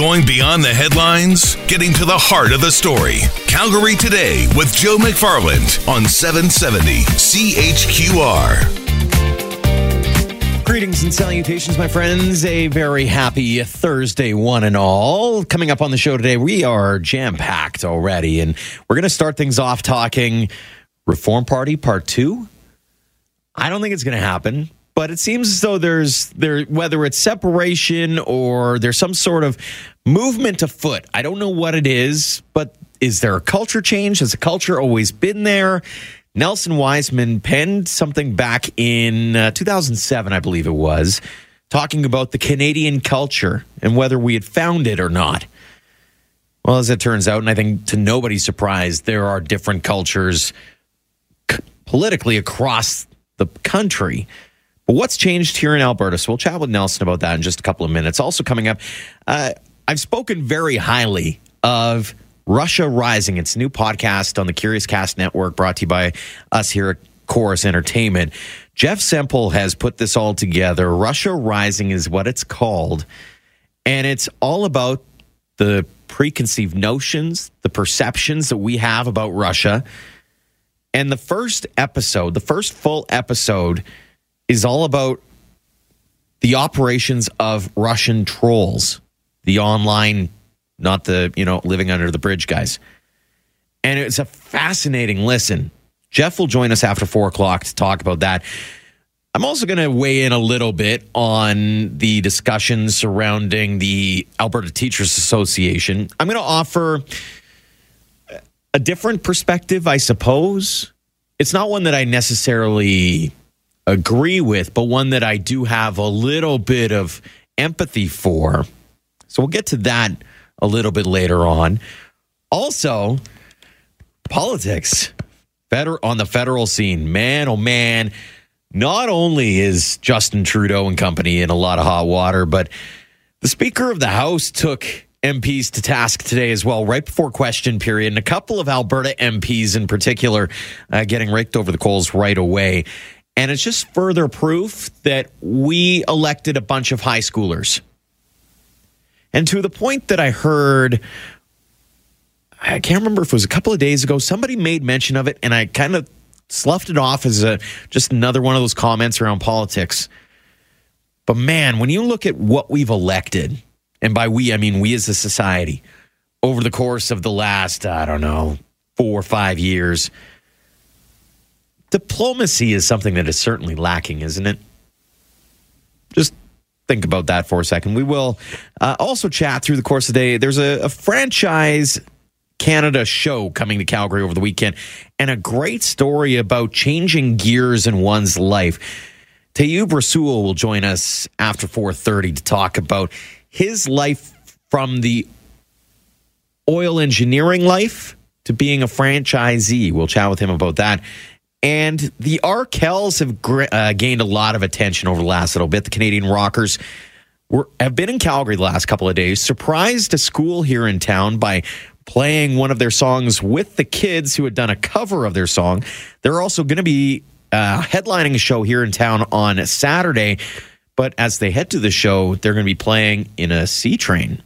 Going beyond the headlines, getting to the heart of the story. Calgary Today with Joe McFarland on 770 CHQR. Greetings and salutations, my friends. A very happy Thursday, one and all. Coming up on the show today, we are jam packed already, and we're going to start things off talking Reform Party Part Two. I don't think it's going to happen, but it seems as though there's there whether it's separation or there's some sort of movement afoot. I don't know what it is, but is there a culture change? Has the culture always been there? Nelson Wiseman penned something back in uh, 2007, I believe it was, talking about the Canadian culture and whether we had found it or not. Well, as it turns out, and I think to nobody's surprise, there are different cultures politically across the country. But what's changed here in Alberta? So we'll chat with Nelson about that in just a couple of minutes. Also, coming up, uh, I've spoken very highly of Russia Rising. It's a new podcast on the Curiouscast Network brought to you by us here at Corus Entertainment. Jeff Semple has put this all together. Russia Rising is what it's called. And it's all about the preconceived notions, the perceptions that we have about Russia. And the first episode, the first full episode, is all about the operations of Russian trolls, the online not the, you know, living under the bridge guys. And it's a fascinating listen. Jeff will join us after four o'clock to talk about that. I'm also going to weigh in a little bit on the discussions surrounding the Alberta Teachers Association. I'm going to offer a different perspective, I suppose. It's not one that I necessarily agree with, but one that I do have a little bit of empathy for. So we'll get to that a little bit later on. Also, politics feder- on the federal scene. Man, oh man. Not only is Justin Trudeau and company in a lot of hot water, but the Speaker of the House took MPs to task today as well, right before question period. And a couple of Alberta MPs in particular uh, getting raked over the coals right away. And it's just further proof that we elected a bunch of high schoolers and to the point that I heard, I can't remember if it was a couple of days ago, somebody made mention of it, and I kind of sloughed it off as a just another one of those comments around politics. But man, when you look at what we've elected, and by we, I mean we as a society, over the course of the last, I don't know, four or five years, diplomacy is something that is certainly lacking, isn't it? Just think about that for a second. We will uh, also chat through the course of the day. There's a, a, franchise Canada show coming to Calgary over the weekend, and a great story about changing gears in one's life. Tayyub Rasool will join us after 4:30 to talk about his life from the oil engineering life to being a franchisee. We'll chat with him about that. And the Arkells have uh, gained a lot of attention over the last little bit. The Canadian Rockers were, have been in Calgary the last couple of days, surprised a school here in town by playing one of their songs with the kids who had done a cover of their song. They're also going to be uh, headlining a show here in town on Saturday. But as they head to the show, they're going to be playing in a C train.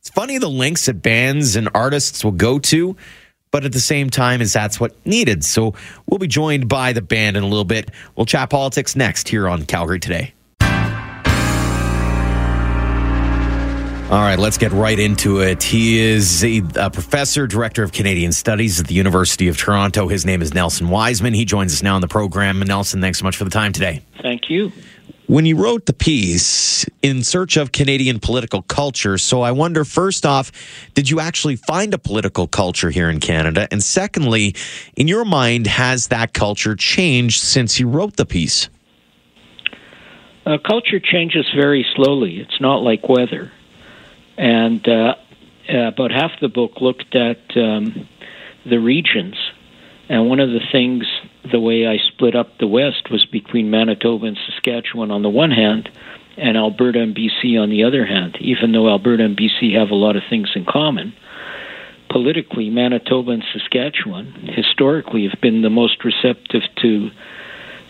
It's funny the lengths that bands and artists will go to but at the same time as that's what needed. So we'll be joined by the band in a little bit. We'll chat politics next here on Calgary Today. All right, let's get right into it. He is a, a, professor, director of Canadian Studies at the University of Toronto. His name is Nelson Wiseman. He joins us now on the program. Nelson, thanks so much for the time today. Thank you. When you wrote the piece in search of Canadian political culture, so I wonder first off, did you actually find a political culture here in Canada? And secondly, in your mind, has that culture changed since you wrote the piece? Uh, culture changes very slowly. It's not like weather. And uh, about half the book looked at um, the regions. And one of the things the way I split up the West was between Manitoba and Saskatchewan on the one hand, and Alberta and BC on the other hand. Even though Alberta and BC have a lot of things in common, politically, Manitoba and Saskatchewan historically have been the most receptive to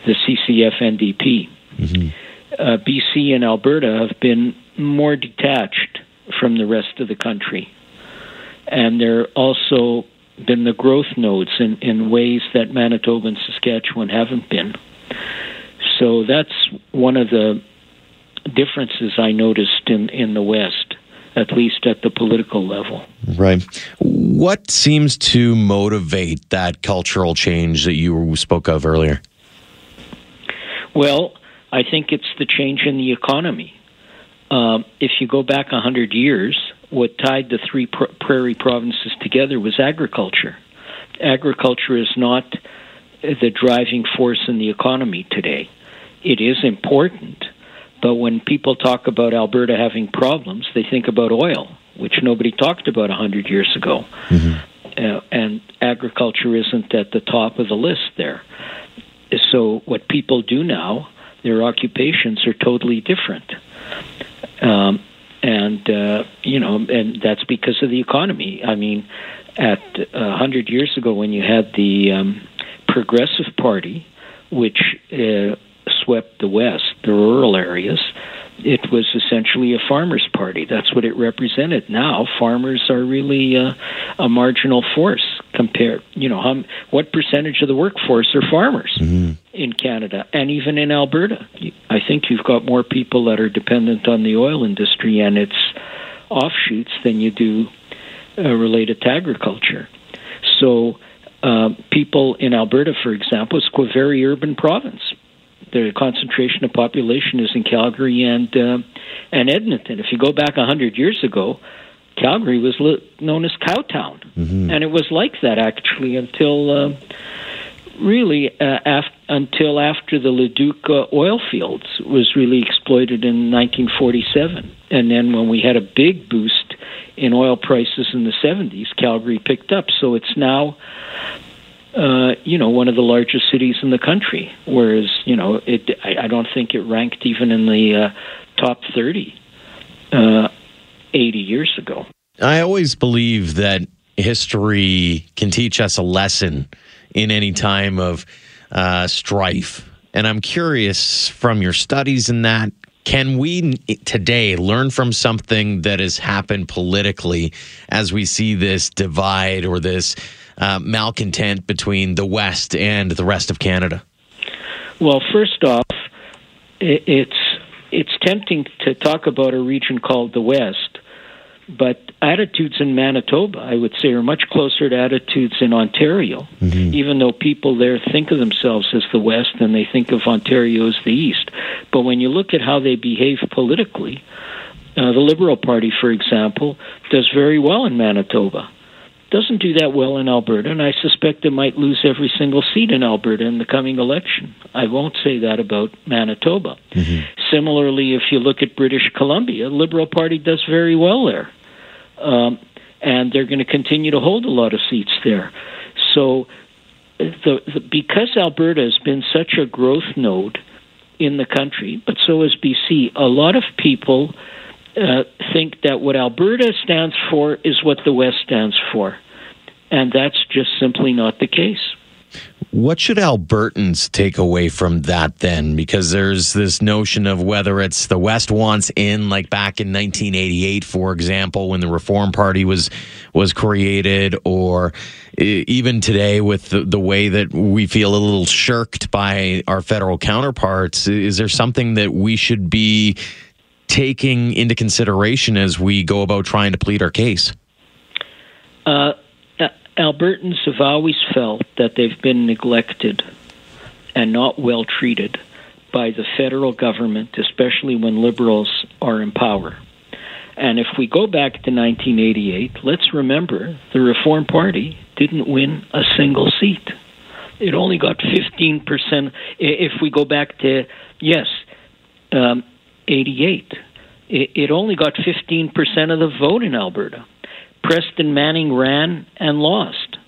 the CCF NDP. Mm-hmm. Uh, BC and Alberta have been more detached from the rest of the country. And they're also been the growth nodes in, in ways that Manitoba and Saskatchewan haven't been. So that's one of the differences I noticed in, in the West, at least at the political level. Right. What seems to motivate that cultural change that you spoke of earlier? Well, I think it's the change in the economy. Um, if you go back 100 years, what tied the three pr- prairie provinces together was agriculture. Agriculture is not the driving force in the economy today. It is important, but when people talk about Alberta having problems, they think about oil, which nobody talked about 100 years ago. Mm-hmm. Uh, and agriculture isn't at the top of the list there. So, what people do now, their occupations are totally different. Um, and uh, you know, and that's because of the economy. I mean, at a hundred years ago, when you had the um, Progressive Party, which uh, swept the West, the rural areas, it was essentially a farmers' party. That's what it represented. Now, farmers are really uh, a marginal force compared. You know, how, what percentage of the workforce are farmers mm-hmm. in Canada and even in Alberta? I think you've got more people that are dependent on the oil industry and its offshoots than you do uh, related to agriculture. So, uh, people in Alberta, for example, it's a very urban province the concentration of population is in Calgary and uh, and Edmonton. If you go back a hundred years ago, Calgary was li- known as Cowtown, mm-hmm. and it was like that actually until uh, really uh, af- until after the Leduc uh, oil fields was really exploited in 1947, and then when we had a big boost in oil prices in the 70s, Calgary picked up. So it's now uh, you know, one of the largest cities in the country. Whereas, you know, it I, I don't think it ranked even in the uh, top 30 uh, 80 years ago. I always believe that history can teach us a lesson in any time of uh, strife. And I'm curious from your studies in that, can we today learn from something that has happened politically as we see this divide or this uh, malcontent between the West and the rest of Canada? Well, first off, it's it's tempting to talk about a region called the West, but attitudes in Manitoba, I would say, are much closer to attitudes in Ontario. Mm-hmm. Even though people there think of themselves as the West and they think of Ontario as the East, but when you look at how they behave politically, uh, the Liberal Party, for example, does very well in Manitoba doesn't do that well in Alberta, and I suspect it might lose every single seat in Alberta in the coming election. I won't say that about Manitoba. Mm-hmm. Similarly, if you look at British Columbia, the Liberal Party does very well there. Um, and they're going to continue to hold a lot of seats there. So, the, the, because Alberta has been such a growth node in the country, but so has BC, a lot of people uh, think that what Alberta stands for is what the West stands for. And that's just simply not the case. What should Albertans take away from that then? Because there's this notion of whether it's the West wants in, like back in 1988, for example, when the Reform Party was was created, or even today with the, the way that we feel a little shirked by our federal counterparts. Is there something that we should be taking into consideration as we go about trying to plead our case? Uh, Albertans have always felt that they've been neglected and not well treated by the federal government, especially when liberals are in power. And if we go back to 1988, let's remember the Reform Party didn't win a single seat. It only got 15%. If we go back to, yes, um, 88. It, it only got 15% of the vote in Alberta. Preston Manning ran and lost.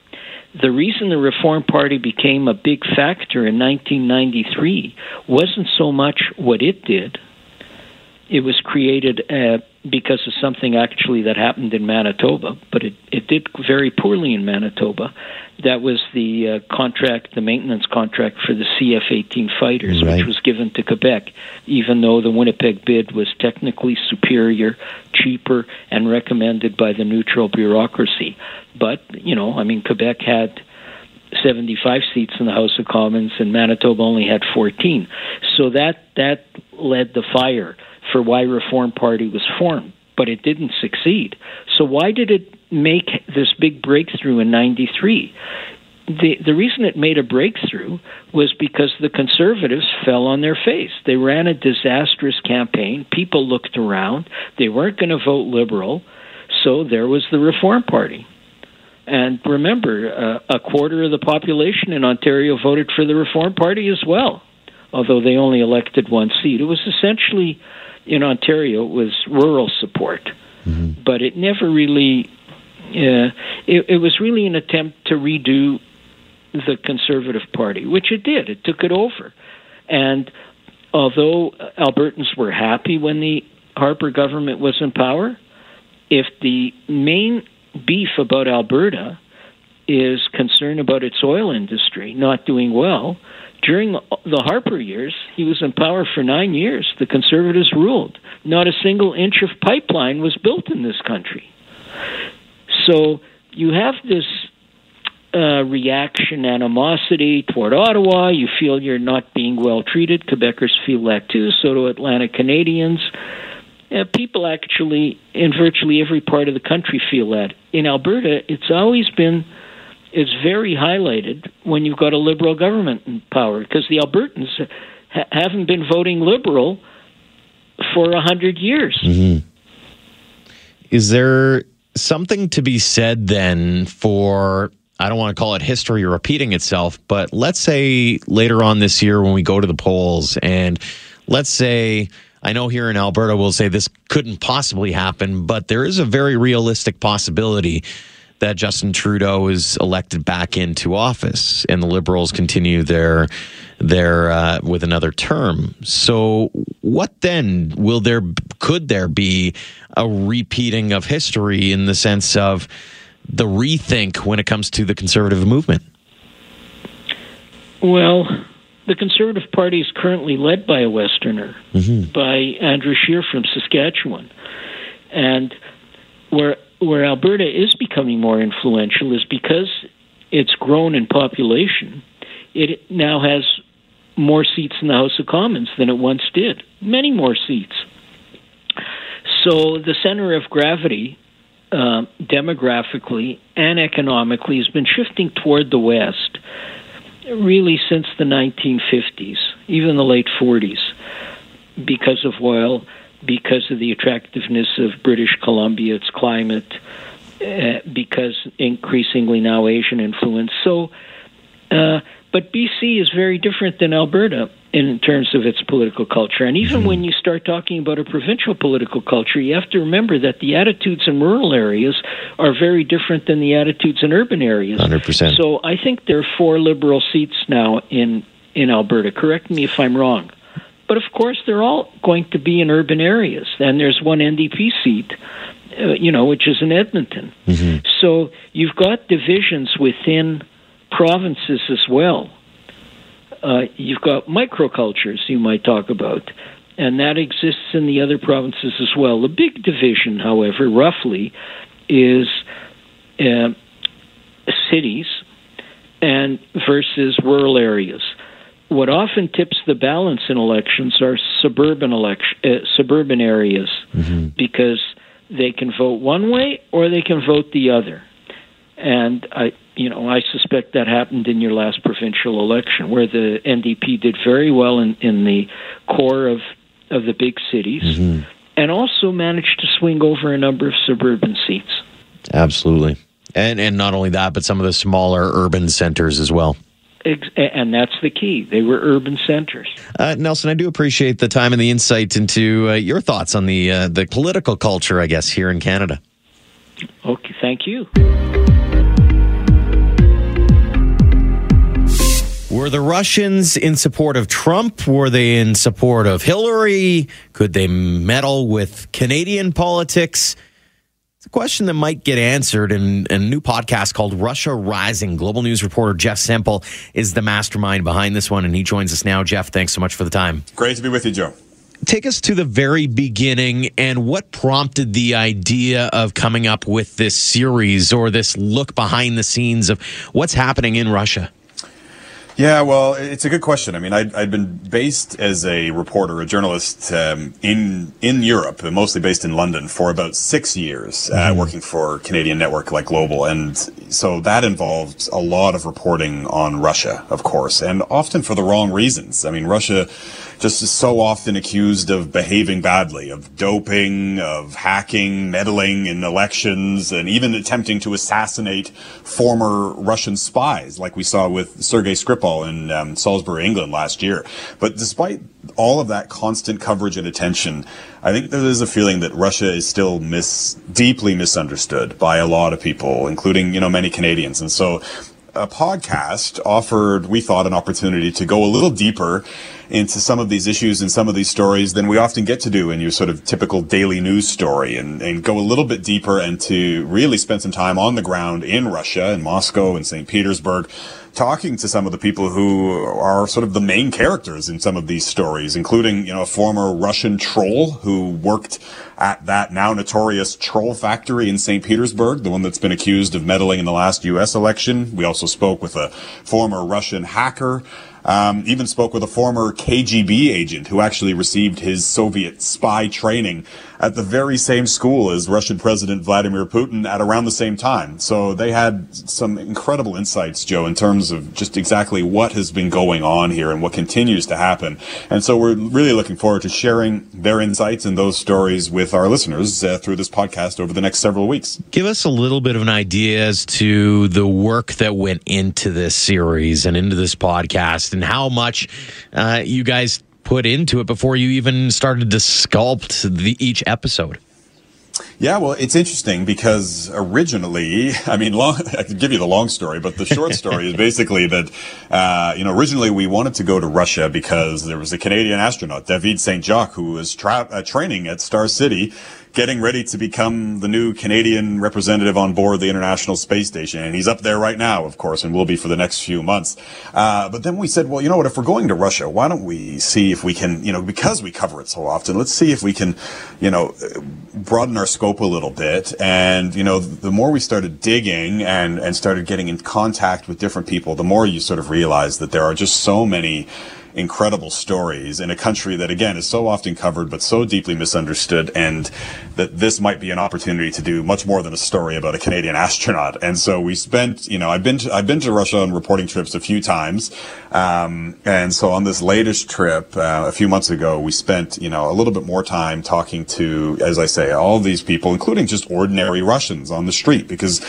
The reason the Reform Party became a big factor in 1993 wasn't so much what it did. It was created uh, because of something actually that happened in Manitoba, but it, it did very poorly in Manitoba. That was the uh, contract, the maintenance contract for the CF 18 fighters, Right. which was given to Quebec, even though the Winnipeg bid was technically superior, cheaper, and recommended by the neutral bureaucracy. But, you know, I mean, Quebec had 75 seats in the House of Commons, and Manitoba only had 14. So that that led the fire for why Reform Party was formed, but it didn't succeed. So why did it make this big breakthrough in '93? The the reason it made a breakthrough was because the conservatives fell on their face. They ran a disastrous campaign. People looked around. They weren't going to vote liberal, so there was the Reform Party. And remember, uh, a quarter of the population in Ontario voted for the Reform Party as well, although they only elected one seat. It was essentially, in Ontario, it was rural support, but it never really. Uh, it, it was really an attempt to redo the Conservative Party, which it did. It took it over, and although Albertans were happy when the Harper government was in power, if the main beef about Alberta is concern about its oil industry not doing well. During the Harper years, he was in power for nine years. The Conservatives ruled. Not a single inch of pipeline was built in this country. So you have this uh, reaction, animosity toward Ottawa. You feel you're not being well treated. Quebecers feel that too. So do Atlantic Canadians. Uh, people actually in virtually every part of the country feel that. In Alberta, it's always been it's very highlighted when you've got a liberal government in power because the Albertans ha- haven't been voting liberal for a hundred years. Mm-hmm. Is there something to be said then for I don't want to call it history repeating itself, but let's say later on this year when we go to the polls and let's say I know here in Alberta we'll say this couldn't possibly happen, but there is a very realistic possibility that Justin Trudeau is elected back into office and the Liberals continue their their uh, with another term. So what then will there could there be a repeating of history in the sense of the rethink when it comes to the conservative movement? Well, the Conservative Party is currently led by a Westerner, by Andrew Scheer from Saskatchewan, and where where Alberta is becoming more influential is because it's grown in population. It now has more seats in the House of Commons than it once did, many more seats. So the center of gravity, uh, demographically and economically, has been shifting toward the West really since the 1950s, even the late 40s, because of oil, because of the attractiveness of British Columbia, its climate, uh, because increasingly now Asian influence. So, uh, but BC is very different than Alberta in terms of its political culture. And even when you start talking about a provincial political culture, you have to remember that the attitudes in rural areas are very different than the attitudes in urban areas. 100%. So I think there are four liberal seats now in in Alberta. Correct me if I'm wrong. But of course, they're all going to be in urban areas. And there's one NDP seat, uh, you know, which is in Edmonton. So you've got divisions within provinces as well. Uh, you've got microcultures you might talk about, and that exists in the other provinces as well. The big division, however, roughly, is uh, cities and versus rural areas. What often tips the balance in elections are suburban election, uh, suburban areas because they can vote one way or they can vote the other. And I, you know, I suspect that happened in your last provincial election, where the NDP did very well in, in the core of of the big cities, and also managed to swing over a number of suburban seats. Absolutely. And and not only that, but some of the smaller urban centers as well. Ex- And that's the key. They were urban centers. Uh, Nelson, I do appreciate the time and the insight into uh, your thoughts on the uh, the political culture, I guess, here in Canada. Okay, thank you. Were the Russians in support of Trump? Were they in support of Hillary? Could they meddle with Canadian politics? It's a question that might get answered in, in, a new podcast called Russia Rising. Global News reporter Jeff Semple is the mastermind behind this one, and he joins us now. Jeff, thanks so much for the time. Great to be with you, Joe. Take us to the very beginning and what prompted the idea of coming up with this series or this look behind the scenes of what's happening in Russia? Yeah, well, it's a good question. I mean, I'd, I'd been based as a reporter, a journalist um, in in Europe, mostly based in London, for about six years, uh, mm-hmm. working for Canadian network like Global, and so that involved a lot of reporting on Russia, of course, and often for the wrong reasons. I mean, Russia just so often accused of behaving badly, of doping, of hacking, meddling in elections, and even attempting to assassinate former Russian spies, like we saw with Sergei Skripal in um, Salisbury, England last year. But despite all of that constant coverage and attention, I think there is a feeling that Russia is still mis- deeply misunderstood by a lot of people, including, you know, many Canadians. And so a podcast offered, we thought, an opportunity to go a little deeper into some of these issues and some of these stories than we often get to do in your sort of typical daily news story and, and go a little bit deeper and to really spend some time on the ground in Russia, in Moscow and St. Petersburg, talking to some of the people who are sort of the main characters in some of these stories, including, you know, a former Russian troll who worked at that now notorious troll factory in St. Petersburg, the one that's been accused of meddling in the last U.S. election. We also spoke with a former Russian hacker um, even spoke with a former KGB agent who actually received his Soviet spy training at the very same school as Russian President Vladimir Putin at around the same time. So they had some incredible insights, Joe, in terms of just exactly what has been going on here and what continues to happen. And so we're really looking forward to sharing their insights and those stories with our listeners uh, through this podcast over the next several weeks. Give us a little bit of an idea as to the work that went into this series and into this podcast and how much uh, you guys put into it before you even started to sculpt the, each episode. Yeah, well, it's interesting because originally, I mean, long, I could give you the long story, but the short story is basically that, uh, you know, originally we wanted to go to Russia because there was a Canadian astronaut, David Saint-Jacques, who was tra- uh, training at Star City getting ready to become the new Canadian representative on board the International Space Station. And he's up there right now, of course, and will be for the next few months. Uh, but then we said, well, you know what? If we're going to Russia, why don't we see if we can, you know, because we cover it so often, let's see if we can, you know, broaden our scope a little bit. And, you know, the more we started digging and, and started getting in contact with different people, the more you sort of realize that there are just so many incredible stories in a country that again is so often covered but so deeply misunderstood and that this might be an opportunity to do much more than a story about a Canadian astronaut. And so we spent, you know, I've been to, I've been to Russia on reporting trips a few times. Um, and so on this latest trip, uh, a few months ago, we spent, you know, a little bit more time talking to, as I say, all these people, including just ordinary Russians on the street because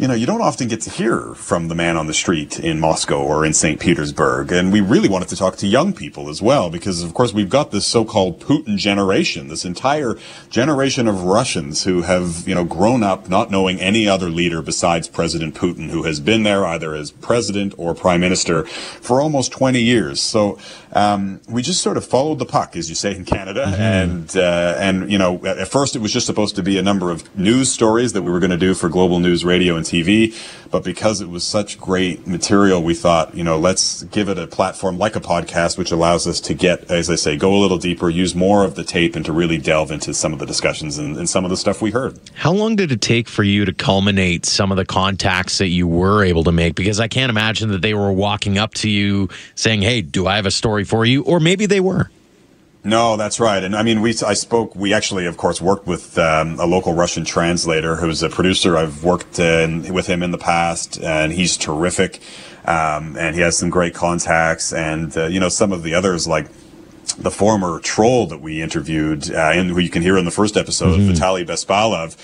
you know, you don't often get to hear from the man on the street in Moscow or in St. Petersburg. And we really wanted to talk to young people as well, because of course we've got this so-called Putin generation, this entire generation of Russians who have, you know, grown up not knowing any other leader besides President Putin, who has been there either as president or prime minister for almost 20 years. So, um, we just sort of followed the puck, as you say in Canada. Mm-hmm. And, uh, and, you know, at first it was just supposed to be a number of news stories that we were going to do for Global News Radio and TV. But because it was such great material, we thought, you know, let's give it a platform like a podcast, which allows us to get, as I say, go a little deeper, use more of the tape, and to really delve into some of the discussions and, and some of the stuff we heard. How long did it take for you to culminate some of the contacts that you were able to make? Because I can't imagine that they were walking up to you saying, hey, do I have a story for you? Or maybe they were. No, that's right. And I mean, we, I spoke, we actually, of course, worked with um, a local Russian translator who's a producer. I've worked in, with him in the past and he's terrific. Um, and he has some great contacts and, uh, you know, some of the others like, the former troll that we interviewed, uh, and who you can hear in the first episode, mm-hmm. Vitaly Bespalov,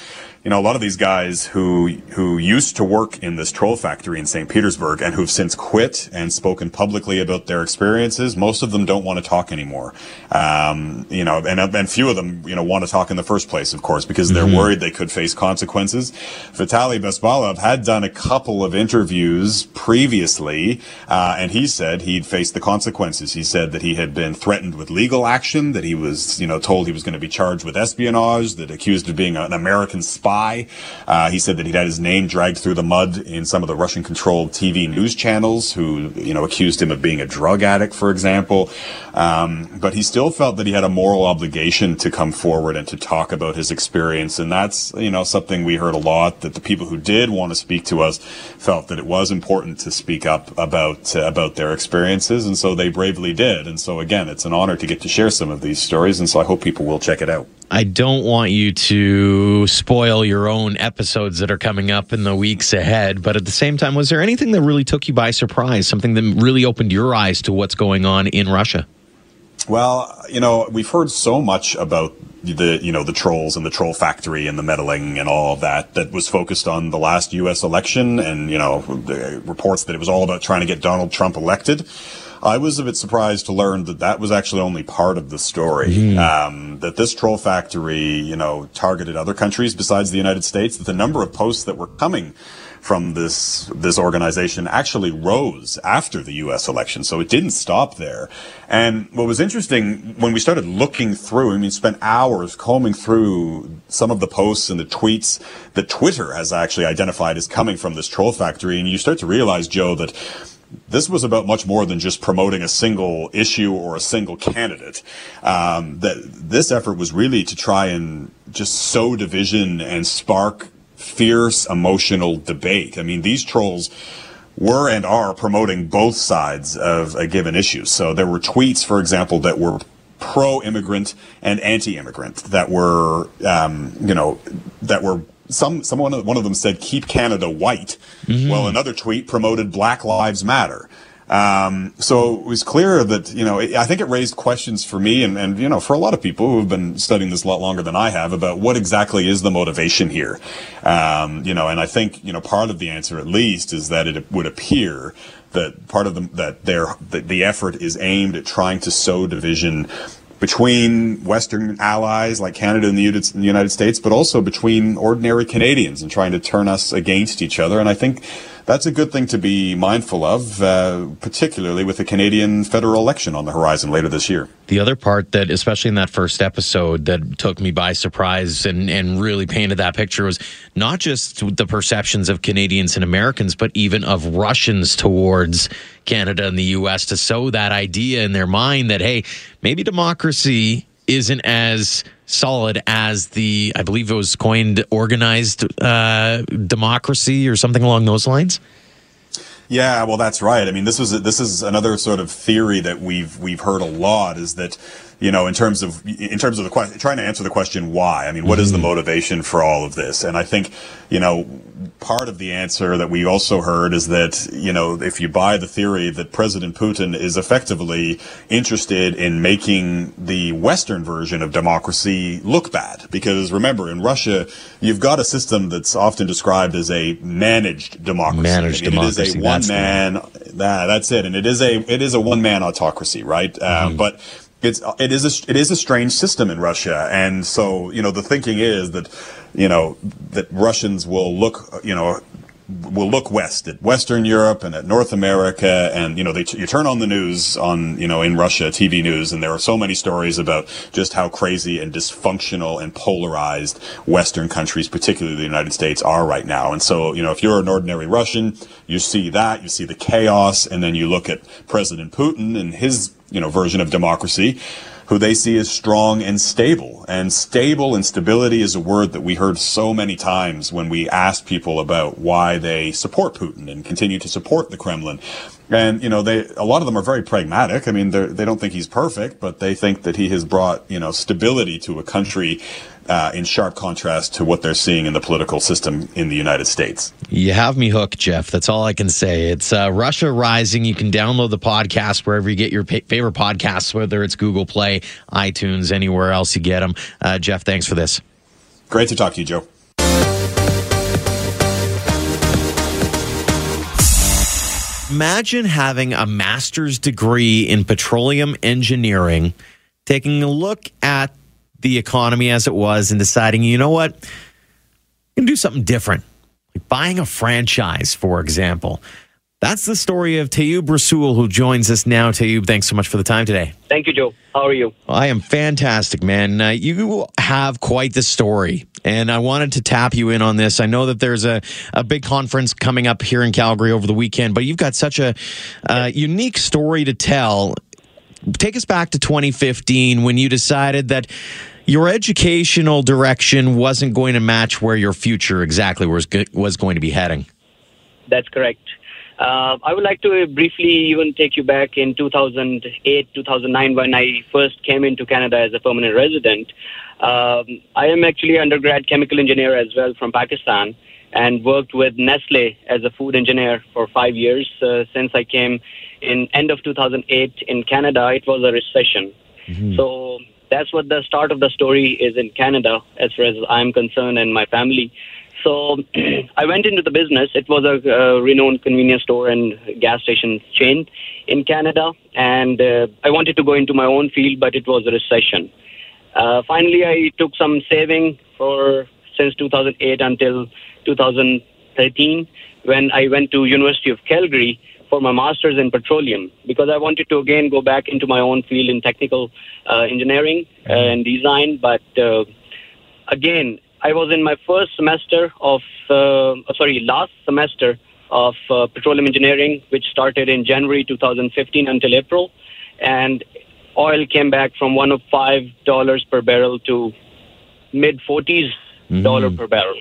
you know, a lot of these guys who who used to work in this troll factory in St. Petersburg and who've since quit and spoken publicly about their experiences, most of them don't want to talk anymore. Um, you know, and and few of them, you know, want to talk in the first place, of course, because they're mm-hmm. worried they could face consequences. Vitaly Bespalov had done a couple of interviews previously, uh, and he said he'd face the consequences. He said that he had been threatened with legal action, that he was, you know, told he was going to be charged with espionage, that accused of being an American spy spy. Uh, he said that he'd had his name dragged through the mud in some of the Russian-controlled TV news channels, who you know accused him of being a drug addict, for example. Um, but he still felt that he had a moral obligation to come forward and to talk about his experience, and that's you know something we heard a lot. That the people who did want to speak to us felt that it was important to speak up about uh, about their experiences, and so they bravely did. And so again, it's an honor to get to share some of these stories, and so I hope people will check it out. I don't want you to spoil your own episodes that are coming up in the weeks ahead. But at the same time, was there anything that really took you by surprise? Something that really opened your eyes to what's going on in Russia? Well, you know, we've heard so much about the you know the trolls and the troll factory and the meddling and all of that that was focused on the last U.S. election and you know the reports that it was all about trying to get Donald Trump elected. I was a bit surprised to learn that that was actually only part of the story. Mm. Um, that this troll factory, you know, targeted other countries besides the United States. That the number of posts that were coming from this this organization actually rose after the U.S. election, so it didn't stop there. And what was interesting when we started looking through, I mean, spent hours combing through some of the posts and the tweets that Twitter has actually identified as coming from this troll factory, and you start to realize, Joe, that this was about much more than just promoting a single issue or a single candidate. Um, that this effort was really to try and just sow division and spark fierce emotional debate. I mean, these trolls were and are promoting both sides of a given issue. So there were tweets, for example, that were pro-immigrant and anti-immigrant that were, um, you know, that were some someone one of them said keep Canada white. Mm-hmm. Well, another tweet promoted Black Lives Matter. Um, so it was clear that, you know, I think it raised questions for me and, and, you know, for a lot of people who have been studying this a lot longer than I have about what exactly is the motivation here. Um, you know, and I think, you know, part of the answer at least is that it would appear that part of the, that their, that the effort is aimed at trying to sow division between Western allies like Canada and the United States, but also between ordinary Canadians and trying to turn us against each other. And I think that's a good thing to be mindful of, uh, particularly with the Canadian federal election on the horizon later this year. The other part that, especially in that first episode, that took me by surprise and, and really painted that picture was not just the perceptions of Canadians and Americans, but even of Russians towards Canada and the U.S. to sow that idea in their mind that, hey, maybe democracy isn't as solid as the, I believe it was coined organized uh, democracy or something along those lines. Yeah, well, that's right. I mean, this was this is another sort of theory that we've we've heard a lot is that you know, in terms of in terms of the question, trying to answer the question why. I mean, what is the mm-hmm. motivation for all of this? And I think, you know, part of the answer that we also heard is that you know, if you buy the theory that President Putin is effectively interested in making the Western version of democracy look bad, because remember, in Russia, you've got a system that's often described as a managed democracy. Managed democracy. It is a one man. That, that's it, and it is a it is a one man autocracy, right? Mm-hmm. Um, but it's it is a it is a strange system in Russia, and so you know the thinking is that you know that Russians will look you know will look west at Western Europe and at North America, and you know they you turn on the news on you know in Russia TV news, and there are so many stories about just how crazy and dysfunctional and polarized Western countries, particularly the United States, are right now. And so you know if you're an ordinary Russian, you see that, you see the chaos, and then you look at President Putin and his you know, version of democracy, who they see as strong and stable. And stable and stability is a word that we heard so many times when we asked people about why they support Putin and continue to support the Kremlin. And, you know, they, a lot of them are very pragmatic. I mean, they don't think he's perfect, but they think that he has brought, you know, stability to a country uh, in sharp contrast to what they're seeing in the political system in the United States. You have me hooked, Jeff. That's all I can say. It's uh, Russia Rising. You can download the podcast wherever you get your pa- favorite podcasts, whether it's Google Play, iTunes, anywhere else you get them. Uh, Jeff, thanks for this. Great to talk to you, Joe. Imagine having a master's degree in petroleum engineering, taking a look at the economy as it was and deciding, you know what, I'm going to do something different. Like buying a franchise, for example. That's the story of Tayyub Rasool, who joins us now. Tayyub, thanks so much for the time today. Thank you, Joe. How are you? I am fantastic, man. Uh, you have quite the story, and I wanted to tap you in on this. I know that there's a, a big conference coming up here in Calgary over the weekend, but you've got such a uh, unique story to tell. Take us back to 2015 when you decided that your educational direction wasn't going to match where your future exactly was, was going to be heading. That's correct. Uh, I would like to briefly even take you back in 2008, 2009, when I first came into Canada as a permanent resident. Um, I am actually undergrad chemical engineer as well from Pakistan and worked with Nestle as a food engineer for five years. Uh, since I came in end of 2008 in Canada, it was a recession. Mm-hmm. So that's what the start of the story is in Canada, as far as I'm concerned and my family. So I went into the business. It was a, a renowned convenience store and gas station chain in Canada, and uh, I wanted to go into my own field, but it was a recession. Uh, finally, I took some saving for since 2008 until 2013 when I went to University of Calgary for my master's in petroleum because I wanted to again go back into my own field in technical uh, engineering uh, and design. But uh, again, I was in my first semester of, uh, sorry, last semester of uh, petroleum engineering, which started in January 2015 until April. And oil came back from one of five dollars per barrel to mid 40s mm-hmm. dollar per barrel.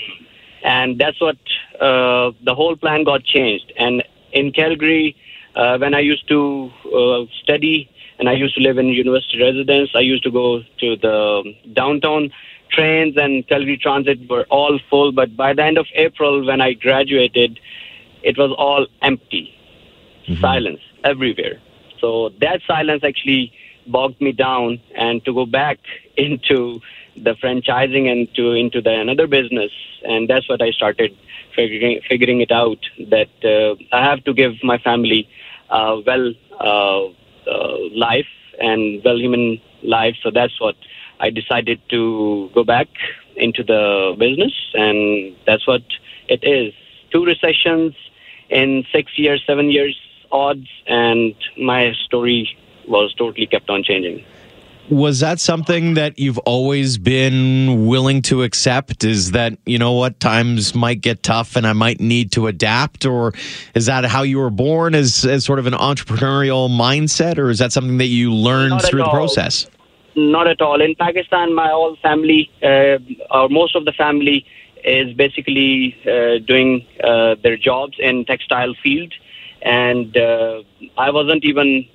And that's what uh, the whole plan got changed. And in Calgary, uh, when I used to uh, study and I used to live in university residence, I used to go to the downtown trains and Calgary Transit were all full. But by the end of April, when I graduated, it was all empty, mm-hmm. silence everywhere. So that silence actually bogged me down, and to go back into the franchising and to into the another business, and that's what I started figuring figuring it out that uh, I have to give my family uh, well uh, uh life and well human life. So that's what I decided to go back into the business, and that's what it is. Two recessions in six years, seven years odds, and my story was totally kept on changing. Was that something that you've always been willing to accept? Is that, you know what, times might get tough and I might need to adapt? Or is that how you were born as, as sort of an entrepreneurial mindset? Or is that something that you learned through the process? Not at all. In Pakistan, my whole family, uh, or most of the family, is basically uh, doing uh, their jobs in textile field, and uh, I wasn't even.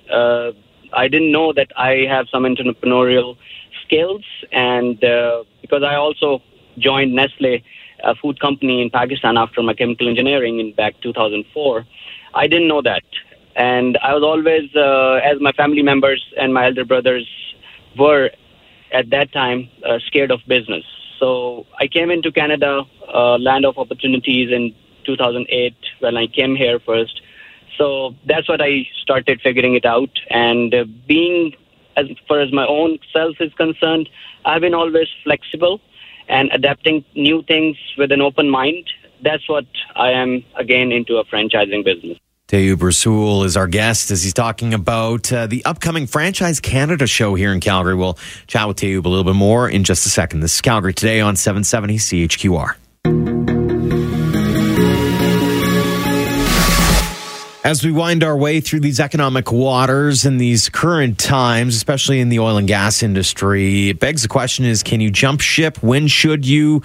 I didn't know that I have some entrepreneurial skills, and uh, because I also joined Nestle, a food company in Pakistan, after my chemical engineering in back 2004, I didn't know that, and I was always, uh, as my family members and my elder brothers were at that time uh, scared of business. So I came into Canada, uh, land of opportunities, in 2008 when I came here first. So that's what I started figuring it out. And uh, being, as far as my own self is concerned, I've been always flexible and adapting new things with an open mind. That's what I am again into a franchising business. Tayyub Rasool is our guest as he's talking about uh, the upcoming Franchise Canada show here in Calgary. We'll chat with Tayyub a little bit more in just a second. This is Calgary Today on 770 CHQR. As we wind our way through these economic waters in these current times, especially in the oil and gas industry, it begs the question is can you jump ship? When should you?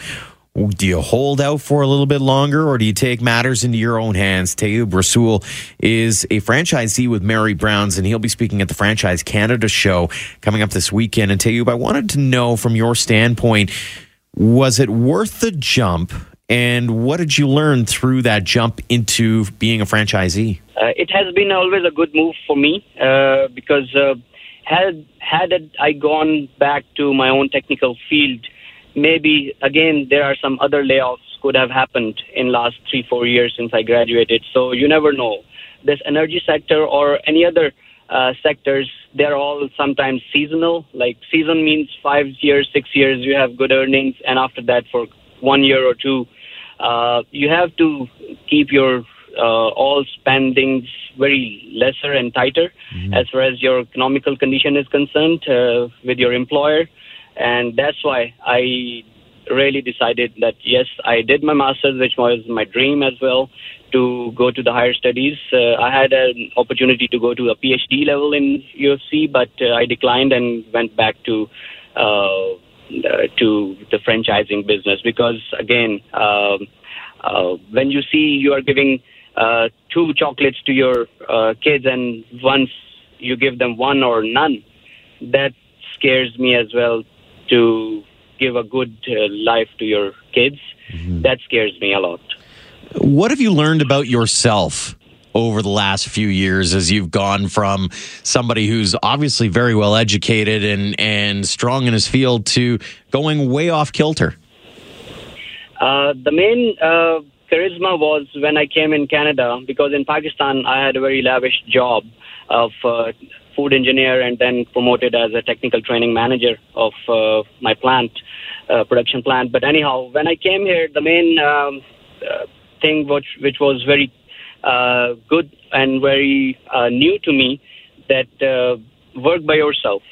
do you hold out for a little bit longer or do you take matters into your own hands? Tayyub Rasool is a franchisee with Mary Brown's and he'll be speaking at the Franchise Canada show coming up this weekend. And Tayyub, I wanted to know from your standpoint, was it worth the jump? And what did you learn through that jump into being a franchisee? Uh, it has been always a good move for me uh, because uh, had had I gone back to my own technical field, maybe again there are some other layoffs could have happened in last three four years since I graduated. So you never know. this energy sector or any other uh, sectors, they're all sometimes seasonal. Like season means five years, six years, you have good earnings, and after that, for one year or two, uh, you have to keep your uh, all spendings very lesser and tighter mm-hmm. as far as your economical condition is concerned uh, with your employer, and that's why I really decided that yes, I did my master's, which was my dream as well, to go to the higher studies. Uh, I had an opportunity to go to a PhD level in U of C, but uh, I declined and went back to uh, to the franchising business because again, um, uh, when you see you are giving uh, two chocolates to your uh, kids and once you give them one or none, that scares me as well to give a good uh, life to your kids. Mm-hmm. That scares me a lot. What have you learned about yourself over the last few years as you've gone from somebody who's obviously very well educated and, and strong in his field to going way off kilter? Uh, the main uh, charisma was when I came in Canada because in Pakistan I had a very lavish job of uh, food engineer and then promoted as a technical training manager of uh, my plant, uh, production plant. But anyhow, when I came here, the main um, uh, thing which which was very uh, good and very uh, new to me that uh, work by yourself.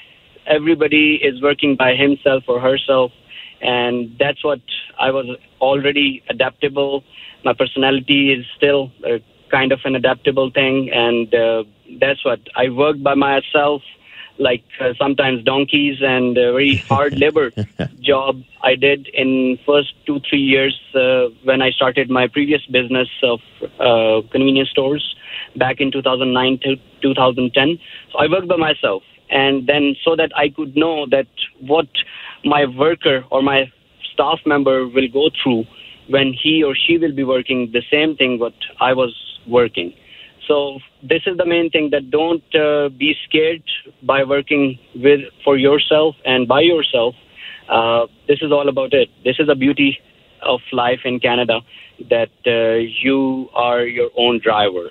Everybody is working by himself or herself, and that's what I was already adaptable. My personality is still kind of an adaptable thing, and uh, that's what I work by myself like uh, sometimes donkeys and a very hard labor job I did in first two three years uh, when I started my previous business of uh, convenience stores back in 2009 to 2010. So I worked by myself, and then so that I could know that what my worker or my staff member will go through when he or she will be working the same thing what I was working. So this is the main thing that don't uh, be scared by working with for yourself and by yourself. Uh, this is all about it. This is the beauty of life in Canada that uh, you are your own driver.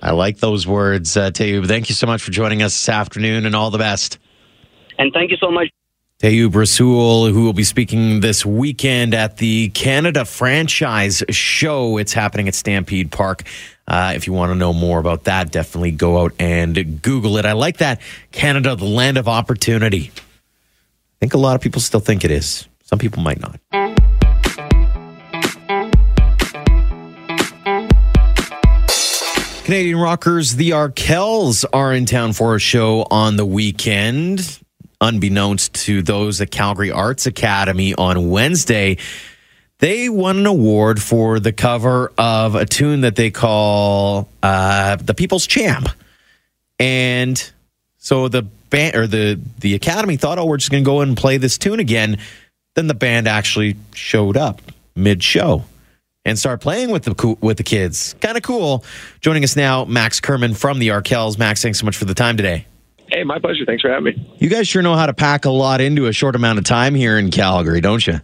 I like those words, uh, Tayyub. Thank you so much for joining us this afternoon and all the best. And thank you so much. Tayyub Rasool, who will be speaking this weekend at the Canada Franchise Show. It's happening at Stampede Park. Uh, if you want to know more about that, definitely go out and Google it. I like that. Canada, the land of opportunity. I think a lot of people still think it is. Some people might not. Canadian rockers, the Arkells, are in town for a show on the weekend. Unbeknownst to those at Calgary Arts Academy on Wednesday, they won an award for the cover of a tune that they call uh, "The People's Champ," and so the band or the the Academy thought, "Oh, we're just going to go and play this tune again." Then the band actually showed up mid show and start playing with the with the kids. Kind of cool. Joining us now, Max Kerman from the Arkells. Max, thanks so much for the time today. Hey, my pleasure. Thanks for having me. You guys sure know how to pack a lot into a short amount of time here in Calgary, don't you?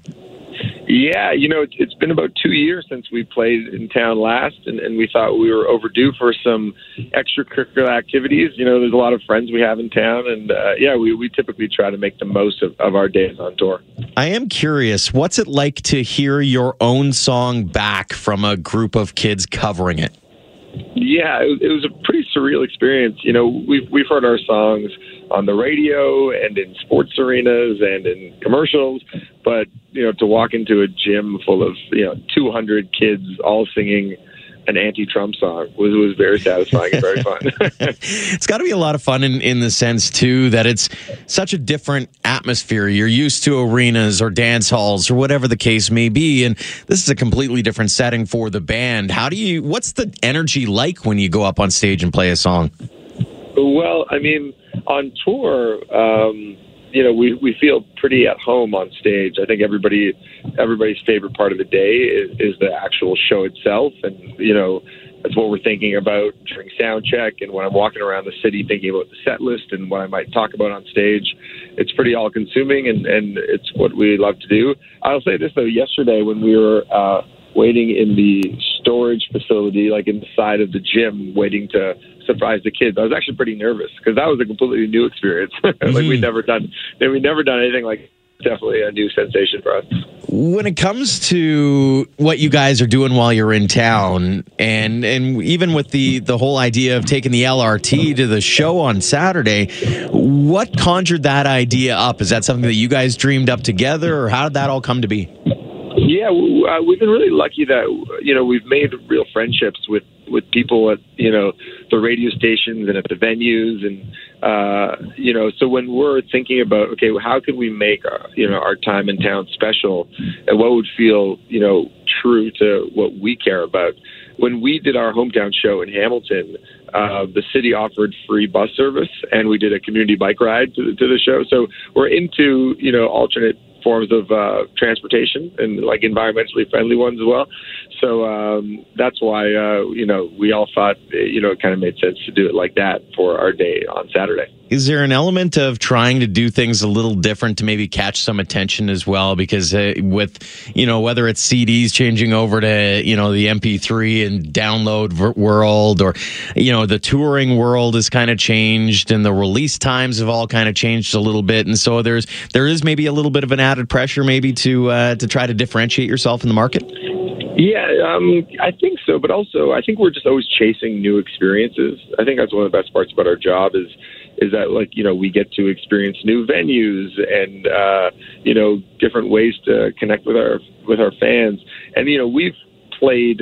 Yeah, you know, it's been about two years since we played in town last, and, and we thought we were overdue for some extracurricular activities. You know, there's a lot of friends we have in town, and uh, yeah, we, we typically try to make the most of, of our days on tour. I am curious, what's it like to hear your own song back from a group of kids covering it? Yeah, it, was a pretty surreal experience. You know, we've we've heard our songs on the radio and in sports arenas and in commercials, but you know, to walk into a gym full of you know 200 kids all singing an anti-Trump song was was very satisfying and very fun. it's got to be a lot of fun in in the sense too that it's such a different atmosphere. You're used to arenas or dance halls or whatever the case may be, and this is a completely different setting for the band. How do you? What's the energy like when you go up on stage and play a song? Well, I mean, on tour. Um, you know, we, we feel pretty at home on stage. I think everybody everybody's favorite part of the day is, is the actual show itself, and you know, that's what we're thinking about during sound check and when I'm walking around the city thinking about the set list and what I might talk about on stage. It's pretty all consuming and, and it's what we love to do. I'll say this though, yesterday when we were uh, waiting in the storage facility, like inside of the gym, waiting to surprise the kids. I was actually pretty nervous because that was a completely new experience. like Mm-hmm. we'd never done, we'd never done anything like. Definitely a new sensation for us. When it comes to what you guys are doing while you're in town, and and even with the the whole idea of taking the LRT to the show on Saturday, what conjured that idea up? Is that something that you guys dreamed up together, or how did that all come to be? Yeah, uh, we've been really lucky that you know we've made real friendships with with people at you know the radio stations and at the venues, and uh, you know so when we're thinking about okay, how can we make our, you know our time in town special, and what would feel you know true to what we care about. When we did our hometown show in Hamilton, uh, the city offered free bus service, and we did a community bike ride to the, to the show. So we're into you know alternate forms of uh, transportation and like environmentally friendly ones as well. So um, that's why uh, you know we all thought you know it kind of made sense to do it like that for our day on Saturday. Is there an element of trying to do things a little different to maybe catch some attention as well? Because uh, with, you know, whether it's CDs changing over to, you know, the MP3 and download world or, you know, the touring world has kind of changed and the release times have all kind of changed a little bit. And so there's, there is maybe a little bit of an added pressure maybe to, uh, to try to differentiate yourself in the market. Yeah, um, I think so. But also, I think we're just always chasing new experiences. I think that's one of the best parts about our job is is that like you know we get to experience new venues and uh, you know different ways to connect with our with our fans. And you know we've played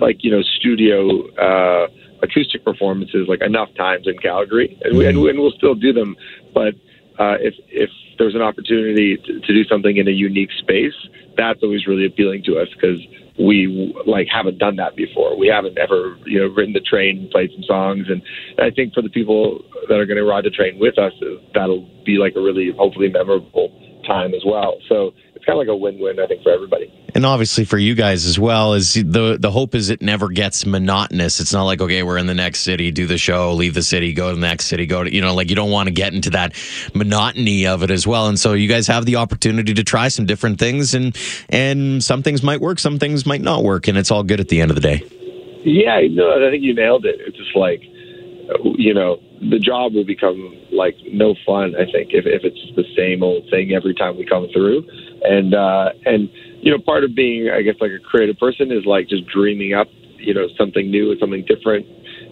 like you know studio uh, acoustic performances like enough times in Calgary, and, we, and, and we'll still do them. But uh, if if there's an opportunity to, to do something in a unique space, that's always really appealing to us because we like haven't done that before. We haven't ever you know ridden the train and played some songs, and I think for the people that are going to ride the train with us, that'll be like a really hopefully memorable time as well. So it's kind of like a win-win, I think, for everybody. And obviously for you guys as well is the the hope is it never gets monotonous. It's not like okay, we're in the next city, do the show, leave the city, go to the next city, go to you know like you don't want to get into that monotony of it as well. And so you guys have the opportunity to try some different things and and some things might work, some things might not work, and it's all good at the end of the day. Yeah, no, I think you nailed it. It's just like, you know, the job will become like no fun. I think if if it's the same old thing every time we come through, and uh, and you know, part of being, I guess, like a creative person is like just dreaming up, you know, something new and something different,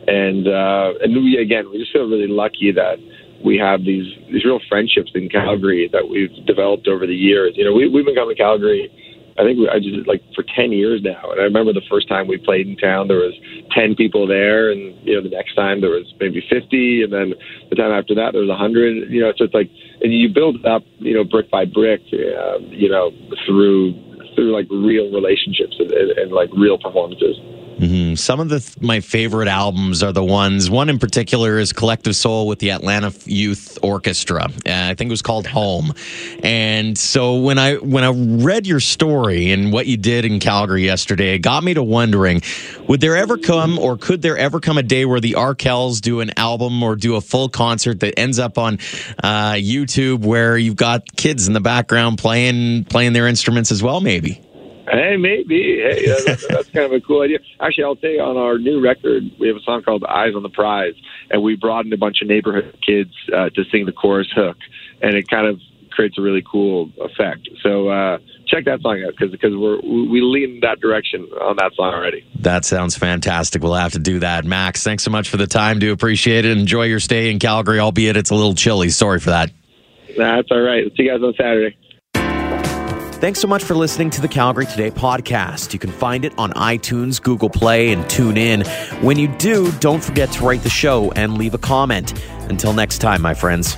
and uh, and we again, we just feel really lucky that we have these these real friendships in Calgary that we've developed over the years. You know, we we've been coming to Calgary. I think we, I just like for ten years now, and I remember the first time we played in town, there was ten people there, and you know the next time there was maybe fifty, and then the time after that there was a hundred. You know, so it's like, and you build it up, you know, brick by brick, uh, you know, through through like real relationships and, and, and like real performances. Mhm. Some of the th- my favorite albums are the ones. One in particular is Collective Soul with the Atlanta Youth Orchestra. Uh, I think it was called Home. And so when I when I read your story and what you did in Calgary yesterday, it got me to wondering: Would there ever come, or could there ever come a day where the Arkells do an album or do a full concert that ends up on uh, YouTube, where you've got kids in the background playing playing their instruments as well? Maybe. Hey, maybe. Hey, that's, that's kind of a cool idea. Actually, I'll say on our new record, we have a song called "Eyes on the Prize," and we brought in a bunch of neighborhood kids uh, to sing the chorus hook, and it kind of creates a really cool effect. So uh, check that song out because because we're we lean that direction on that song already. That sounds fantastic. We'll have to do that. Max, thanks so much for the time. Do appreciate it. Enjoy your stay in Calgary, albeit it's a little chilly. Sorry for that. That's all right. See you guys on Saturday. Thanks so much for listening to the Calgary Today podcast. You can find it on iTunes, Google Play, and TuneIn. When you do, don't forget to rate the show and leave a comment. Until next time, my friends.